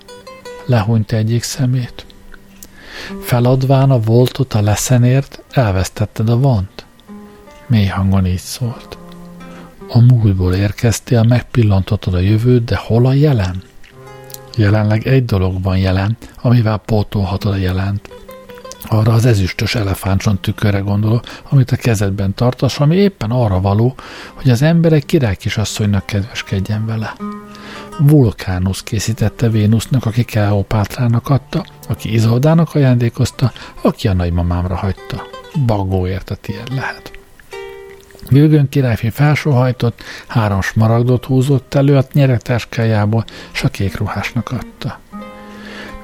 Lehúnyt egyik szemét. Feladván a voltot a leszenért, elvesztetted a vont. Mély hangon így szólt. A múltból érkeztél, megpillantottad a jövőt, de hol a jelen? Jelenleg egy dolog van jelen, amivel pótolhatod a jelent. Arra az ezüstös elefántson tükörre gondolok, amit a kezedben tartasz, ami éppen arra való, hogy az ember egy király kisasszonynak kedveskedjen vele. Vulkánusz készítette Vénusznak, aki Kleopátrának adta, aki Izoldának ajándékozta, aki a nagymamámra hagyta. Bagóért a tiéd lehet. Gőgön királyfi felsóhajtott, három smaragdot húzott elő a nyeretáskájából, és a kék ruhásnak adta.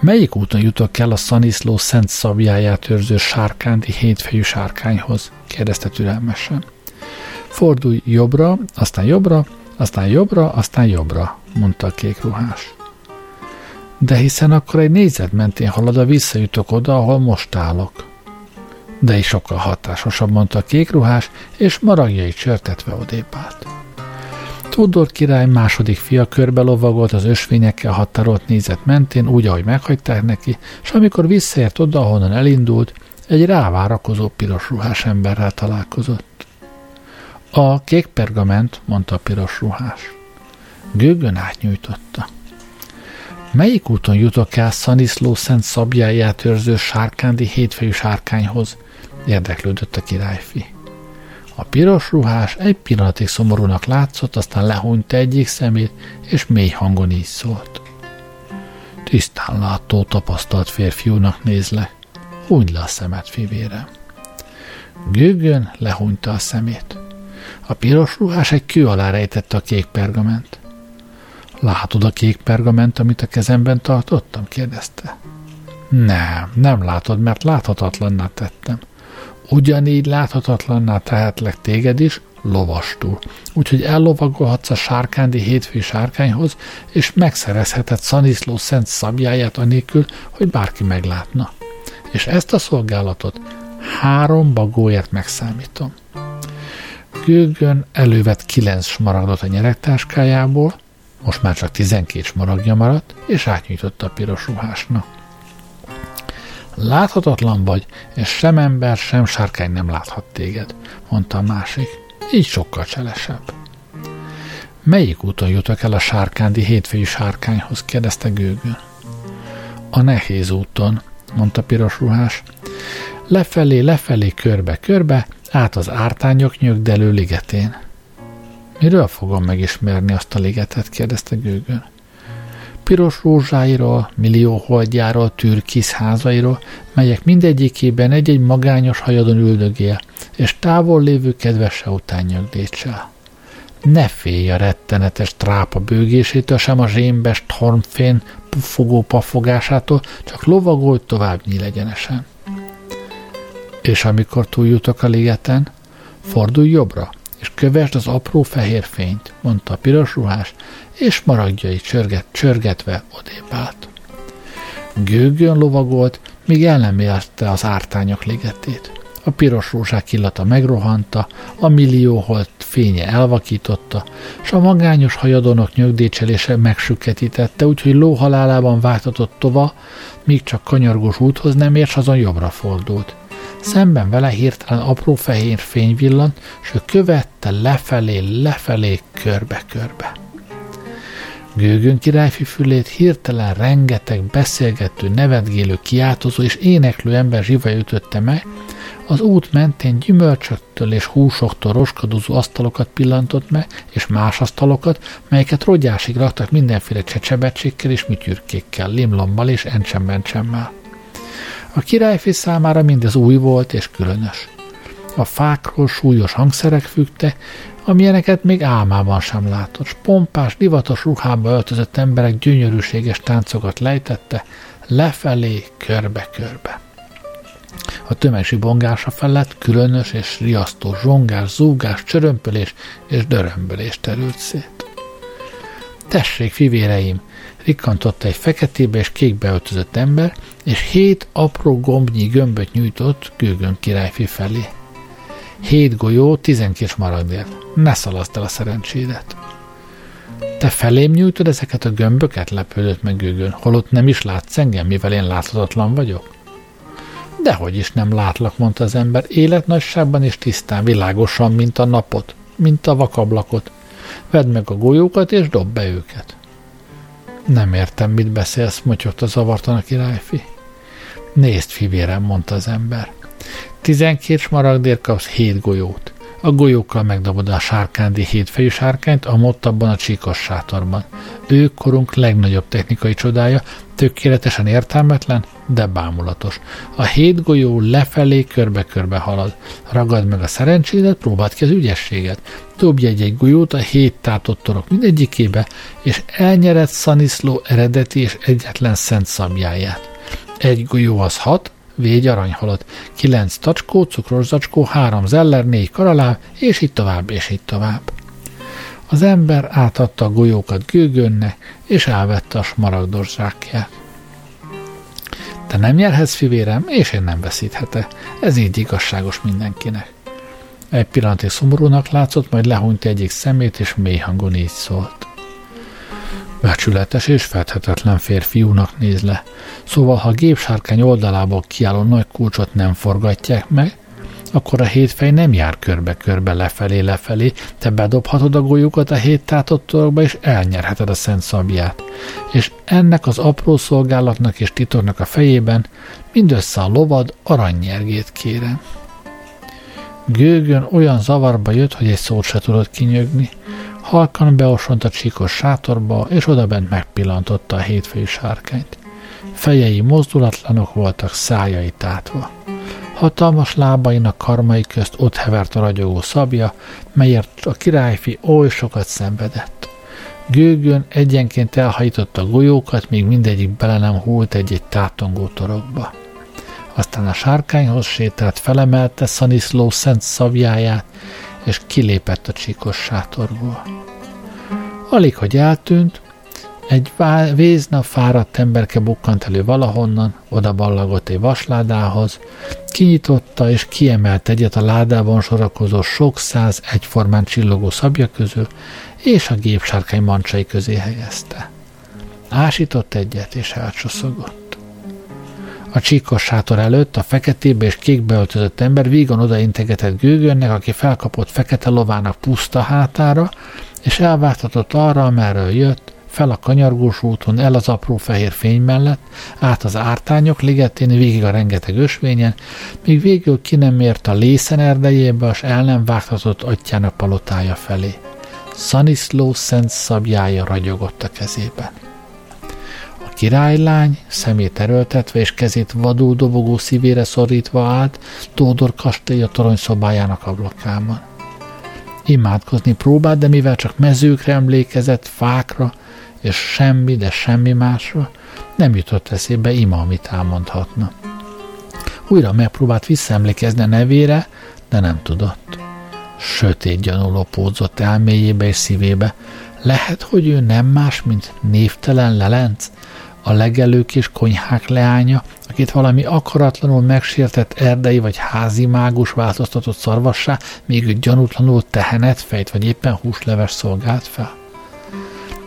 Melyik úton jutok el a Szaniszló szent szabjáját őrző sárkándi hétfejű sárkányhoz? kérdezte türelmesen. Fordulj jobbra, aztán jobbra, aztán jobbra, aztán jobbra, mondta a kék ruhás. De hiszen akkor egy négyzet mentén halad, visszajutok oda, ahol most állok de is sokkal hatásosabb, mondta a kékruhás, és maragjai csörtetve odébb állt. Tudor király második fia körbe lovagolt az ösvényekkel határolt nézet mentén, úgy, ahogy meghagyták neki, és amikor visszaért oda, ahonnan elindult, egy rávárakozó piros ruhás emberrel találkozott. A kék pergament, mondta a piros ruhás. Gőgön átnyújtotta. Melyik úton jutok el Szaniszló szent szabjáját őrző sárkándi hétfejű sárkányhoz? Érdeklődött a királyfi. A piros ruhás egy pillanatig szomorúnak látszott, aztán lehúnyta egyik szemét, és mély hangon így szólt. Tisztán látó, tapasztalt férfiúnak nézlek. Húny le a szemet, fivérem. Gőgön lehúnyta a szemét. A piros ruhás egy kő alá rejtette a kék pergament. Látod a kék pergament, amit a kezemben tartottam? kérdezte. Nem, nem látod, mert láthatatlanná tettem. Ugyanígy láthatatlanná tehetlek téged is, lovastul. Úgyhogy ellovagolhatsz a sárkándi hétfői sárkányhoz, és megszerezheted Szaniszló szent szabjáját anélkül, hogy bárki meglátna. És ezt a szolgálatot három bagóért megszámítom. Gőgön elővett kilenc smaragdot a nyeregtáskájából, most már csak tizenkét smaragja maradt, és átnyújtotta a piros ruhásnak. Láthatatlan vagy, és sem ember, sem sárkány nem láthat téged, mondta a másik. Így sokkal cselesebb. Melyik úton jutok el a sárkándi hétfői sárkányhoz? kérdezte Gőgön. A nehéz úton, mondta piros ruhás. Lefelé, lefelé, körbe, körbe, át az ártányok nyögdelő ligetén. Miről fogom megismerni azt a ligetet? kérdezte Gőgön piros rózsáiról, millió holdjáról, türkisz házairól, melyek mindegyikében egy-egy magányos hajadon üldögél, és távol lévő kedvese után nyögdécsel. Ne félj a rettenetes trápa bőgésétől, sem a zsémbes tormfén puffogó pafogásától, csak lovagolj tovább nyílegyenesen. És amikor túljutok a ligeten, fordulj jobbra, és kövesd az apró fehér fényt, mondta a piros ruhás, és maragjai csörget, csörgetve odébb állt. Gőgön lovagolt, míg el nem érte az ártányok ligetét. A piros rózsák illata megrohanta, a millió holt fénye elvakította, s a magányos hajadonok nyögdécselése megsüketítette, úgyhogy lóhalálában váltatott tova, míg csak kanyargós úthoz nem ért, azon jobbra fordult. Szemben vele hirtelen apró fehér fény villant, s ő követte lefelé, lefelé, körbe-körbe. Gőgön királyfi fülét hirtelen rengeteg beszélgető, nevetgélő, kiáltozó és éneklő ember zsivaj ütötte meg, az út mentén gyümölcsöktől és húsoktól roskadozó asztalokat pillantott meg, és más asztalokat, melyeket rogyásig raktak mindenféle csecsebecsékkel és műtyürkékkel, limlommal és encsembencsemmel. A királyfi számára mindez új volt és különös. A fákról súlyos hangszerek fügtek, amilyeneket még álmában sem látott. S pompás, divatos ruhába öltözött emberek gyönyörűséges táncokat lejtette, lefelé, körbe-körbe. A tömeg zsibongása felett különös és riasztó zsongás, zúgás, csörömpölés és dörömbölés terült szét. Tessék, fivéreim, rikkantott egy feketébe és kékbe öltözött ember, és hét apró gombnyi gömböt nyújtott Gőgön királyfi felé. Hét golyó, tizenkés maradér. Ne szalaszd el a szerencsédet. Te felém nyújtod ezeket a gömböket? lepődött meg Gőgön. Holott nem is látsz engem, mivel én láthatatlan vagyok? Dehogy is nem látlak, mondta az ember, életnagyságban és tisztán, világosan, mint a napot, mint a vakablakot. Vedd meg a golyókat, és dob be őket. Nem értem, mit beszélsz, motyogta zavartan a királyfi. Nézd, fivérem, mondta az ember. Tizenkét smaragdér kapsz hét golyót. A golyókkal megdobod a sárkándi hétfejű sárkányt, a mottabban a csíkos sátorban. Ő korunk legnagyobb technikai csodája, tökéletesen értelmetlen, de bámulatos. A hét golyó lefelé körbe-körbe halad. Ragad meg a szerencsédet, próbáld ki az ügyességet. Dobj egy-egy golyót a hét tátott torok mindegyikébe, és elnyered Szaniszló eredeti és egyetlen szent szabjáját. Egy golyó az hat, végy aranyhalat, kilenc tacskó, cukros zacskó, három zeller, négy karaláv, és így tovább, és így tovább. Az ember átadta a golyókat gőgönnek, és elvette a smaragdos zsákját. Te nem nyerhetsz, fivérem, és én nem veszíthete. Ez így igazságos mindenkinek. Egy pillanatig szomorúnak látszott, majd lehúnyt egyik szemét, és mély hangon így szólt. Becsületes és fedhetetlen férfiúnak néz le. Szóval, ha a gépsárkány oldalából kiálló nagy kulcsot nem forgatják meg, akkor a hétfej nem jár körbe-körbe lefelé-lefelé, te bedobhatod a golyókat a hét tátottorokba, és elnyerheted a szent szabját. És ennek az apró szolgálatnak és titornak a fejében mindössze a lovad aranynyergét kérem. Gőgön olyan zavarba jött, hogy egy szót se tudott kinyögni. Halkan beosont a csíkos sátorba, és odabent megpillantotta a hétfői sárkányt. Fejei mozdulatlanok voltak, szájai tátva. Hatalmas lábainak karmai közt ott hevert a ragyogó szabja, melyért a királyfi oly sokat szenvedett. Gőgön egyenként elhajította golyókat, míg mindegyik bele nem hult egy-egy tátongó torokba. Aztán a sárkányhoz sétált, felemelte Szaniszló szent szabjáját, és kilépett a csíkos sátorból. Alig, hogy eltűnt, egy vézna fáradt emberke bukkant elő valahonnan, oda ballagott egy vasládához, kinyitotta és kiemelt egyet a ládában sorakozó sok száz egyformán csillogó szabja közül, és a gépsárkány mancsai közé helyezte. Ásított egyet, és elcsoszogott. A csíkos sátor előtt a feketébe és kékbe öltözött ember vígon odaintegetett gőgönnek, aki felkapott fekete lovának puszta hátára, és elváltatott arra, amerről jött, fel a kanyargós úton, el az apró fehér fény mellett, át az ártányok ligetén, végig a rengeteg ösvényen, míg végül ki nem ért a lészen erdejébe, és el nem vágtatott atyának palotája felé. Szaniszló szent szabjája ragyogott a kezében. Királylány, szemét erőltetve és kezét vadul dobogó szívére szorítva állt Tódor kastély a toronyszobájának ablakában. Imádkozni próbált, de mivel csak mezőkre emlékezett, fákra, és semmi, de semmi másra nem jutott eszébe ima, amit elmondhatna. Újra megpróbált visszaemlékezni a nevére, de nem tudott. Sötét gyanú lopódzott elméjébe és szívébe. Lehet, hogy ő nem más, mint névtelen lelenc, a legelők és konyhák leánya, akit valami akaratlanul megsértett erdei vagy házi mágus változtatott szarvassá, még ő gyanútlanul tehenet fejt vagy éppen húsleves szolgált fel.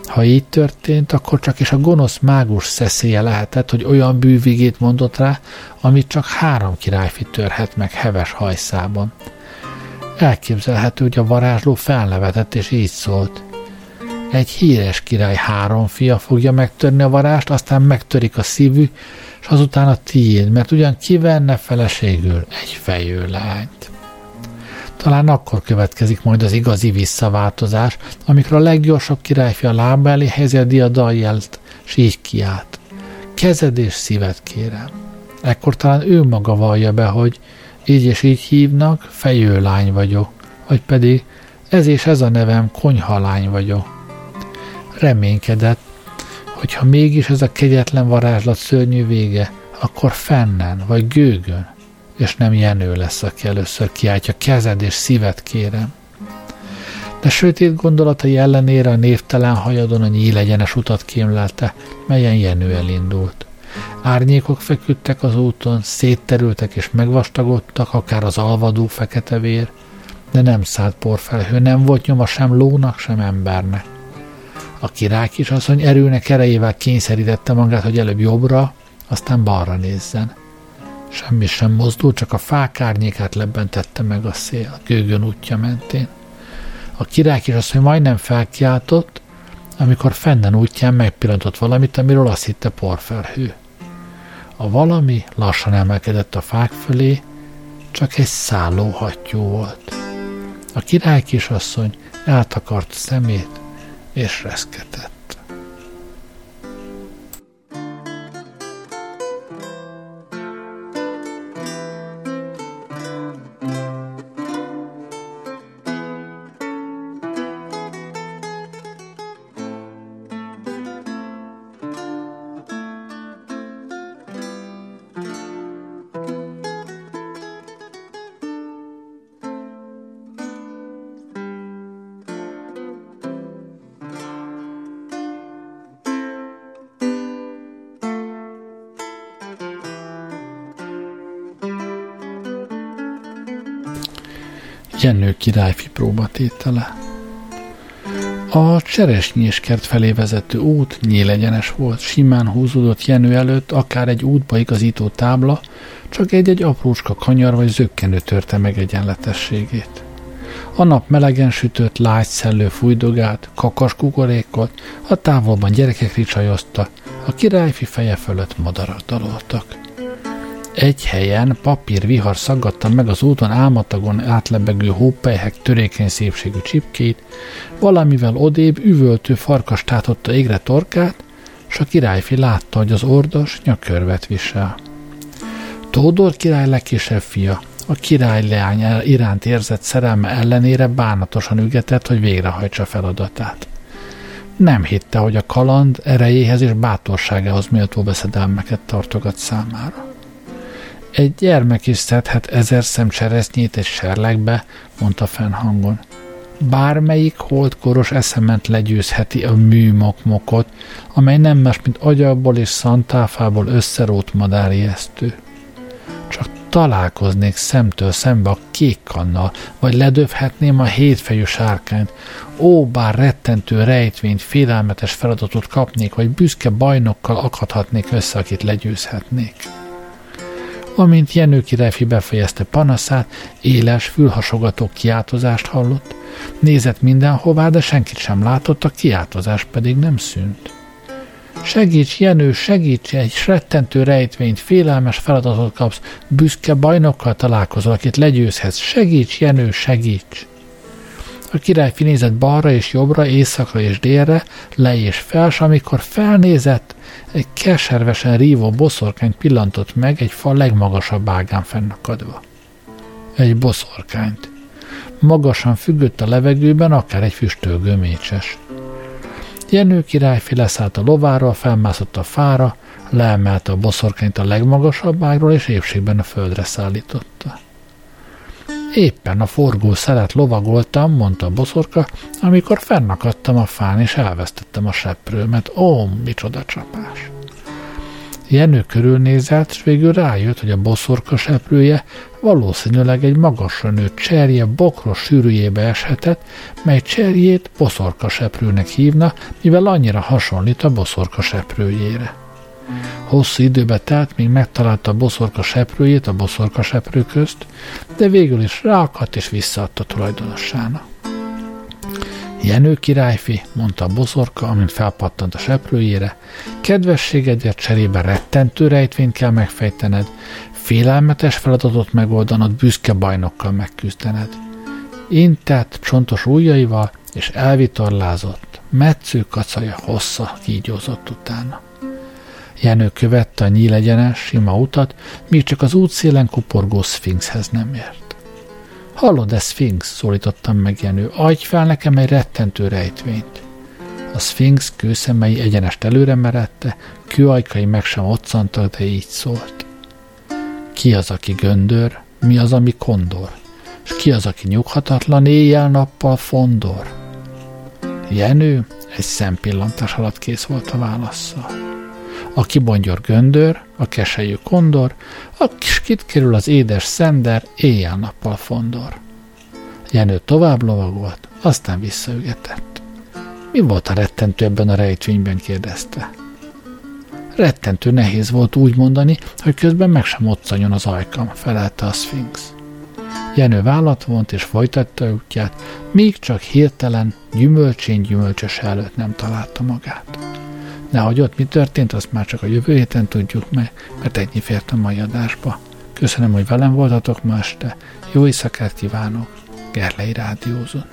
Ha így történt, akkor csak is a gonosz mágus szeszélye lehetett, hogy olyan bűvigét mondott rá, amit csak három királyfi törhet meg heves hajszában. Elképzelhető, hogy a varázsló felnevetett és így szólt. Egy híres király három fia fogja megtörni a varást, aztán megtörik a szívű, és azután a tiéd, mert ugyan kivenne feleségül egy fejő lányt. Talán akkor következik majd az igazi visszaváltozás, amikor a leggyorsabb királyfi a lába elé helyezi a diadaljelt, s így kiált. Kezed és szíved kérem. Ekkor talán ő maga vallja be, hogy így és így hívnak, fejőlány vagyok, vagy pedig Ez és ez a nevem, konyhalány vagyok. Reménykedett, hogy ha mégis ez a kegyetlen varázslat szörnyű vége, akkor fennen vagy gőgön, és nem Jenő lesz, aki először kiáltja kezed és szívet kérem. De sötét gondolatai ellenére a névtelen hajadon a nyílegyenes utat kémlelte, melyen Jenő elindult. Árnyékok feküdtek az úton, szétterültek és megvastagodtak, akár az alvadó fekete vér, de nem szállt porfelhő, nem volt nyoma sem lónak, sem embernek. A király kisasszony erőnek erejével kényszerítette magát, hogy előbb jobbra, aztán balra nézzen. Semmi sem mozdult, csak a fák árnyékát lebbentette meg a szél, a gőgön útja mentén. A király kisasszony majdnem felkiáltott, amikor fennen útján megpillantott valamit, amiről azt hitte porfelhő. A valami lassan emelkedett a fák fölé, csak egy szálló hattyú volt. A király kisasszony eltakart szemét, és reszketett. Jenő királyfi próbatétele. A kert felé vezető út nyílegyenes volt, simán húzódott Jenő előtt akár egy útba igazító tábla, csak egy-egy aprócska kanyar vagy zöggenő törte meg egyenletességét. A nap melegen sütött, lágy szellő fújdogált, kakas kukorékot, a távolban gyerekek ricsajozta, a királyfi feje fölött madarak daloltak. Egy helyen papír vihar szaggatta meg az úton álmatagon átlebegő hópelyhek törékeny szépségű csipkét, valamivel odébb üvöltő farkas tátotta égre torkát, s a királyfi látta, hogy az ordos nyakörvet visel. Tódor király legkisebb fia, a király leány iránt érzett szerelme ellenére bánatosan ügetett, hogy végrehajtsa feladatát. Nem hitte, hogy a kaland erejéhez és bátorságához méltó beszedelmeket tartogat számára. Egy gyermek is szedhet ezer szem cseresznyét egy serlegbe, mondta fennhangon. Bármelyik holdkoros eszement legyőzheti a műmokmokot, amely nem más, mint agyabból és szantáfából összerót madárijesztő. Csak találkoznék szemtől szembe a kék kannal, vagy ledövhetném a hétfejű sárkányt. Ó, bár rettentő rejtvényt, félelmetes feladatot kapnék, vagy büszke bajnokkal akadhatnék össze, akit legyőzhetnék. Amint Jenő királyfi befejezte panaszát, éles, fülhasogató kiáltozást hallott. Nézett mindenhová, de senkit sem látott, a kiáltozás pedig nem szűnt. Segíts, Jenő, segíts, egy rettentő rejtvényt, félelmes feladatot kapsz, büszke bajnokkal találkozol, akit legyőzhetsz. Segíts, Jenő, segíts! A király finézett balra és jobbra, északra és délre, le és fel, és amikor felnézett, egy keservesen rívó boszorkányt pillantott meg egy fal legmagasabb ágán fennakadva. Egy boszorkányt. Magasan függött a levegőben, akár egy füstölgő mécses. Jenő királyfi leszállt a lováról, felmászott a fára, leemelte a boszorkányt a legmagasabb ágról, és épségben a földre szállította. Éppen a forgó szelet lovagoltam, mondta a boszorka, amikor fennakadtam a fán, és elvesztettem a seprőmet. Ó, micsoda csapás! Jenő körülnézett, és végül rájött, hogy a boszorka seprője valószínűleg egy magasra nőtt cserje bokros sűrűjébe eshetett, mely cserjét boszorka seprőnek hívna, mivel annyira hasonlít a boszorka seprőjére. Hosszú időbe telt, míg megtalálta a boszorka seprőjét a boszorka seprő közt, de végül is ráakadt és visszaadta tulajdonossának. Jenő királyfi, mondta a boszorka, amint felpattant a seprőjére, kedvességedért cserébe rettentő rejtvényt kell megfejtened, félelmetes feladatot megoldanod, büszke bajnokkal megküzdened. Intett csontos ujjaival, és elvitorlázott, metsző kacaja hossza kígyózott utána. Jenő követte a nyílegyenes, sima utat, míg csak az útszélen kuporgó szfinxhez nem ért. Hallod, ez Sphinx, szólítottam meg Jenő. Adj fel nekem egy rettentő rejtvényt. A Sphinx kőszemei egyenest előre merette, kőajkai meg sem otszantak, de így szólt. Ki az, aki göndör, mi az, ami kondor? És ki az, aki nyughatatlan éjjel-nappal fondor? Jenő egy szempillantás alatt kész volt a válaszsal. A kibongyor göndör, a keselyű kondor, a kiskit kerül az édes szender, éjjel-nappal fondor. Jenő tovább lovagolt, aztán visszaügetett. Mi volt a rettentő ebben a rejtvényben, kérdezte. Rettentő nehéz volt úgy mondani, hogy közben meg sem otszanyon az ajkam, felelte a Sphinx. Jenő vállat vont és folytatta útját, míg csak hirtelen gyümölcsén gyümölcsös előtt nem találta magát. Nehogy ott mi történt, azt már csak a jövő héten tudjuk meg, mert ennyi fért a mai adásba. Köszönöm, hogy velem voltatok ma este. Jó éjszakát kívánok. Gerlei Rádiózon.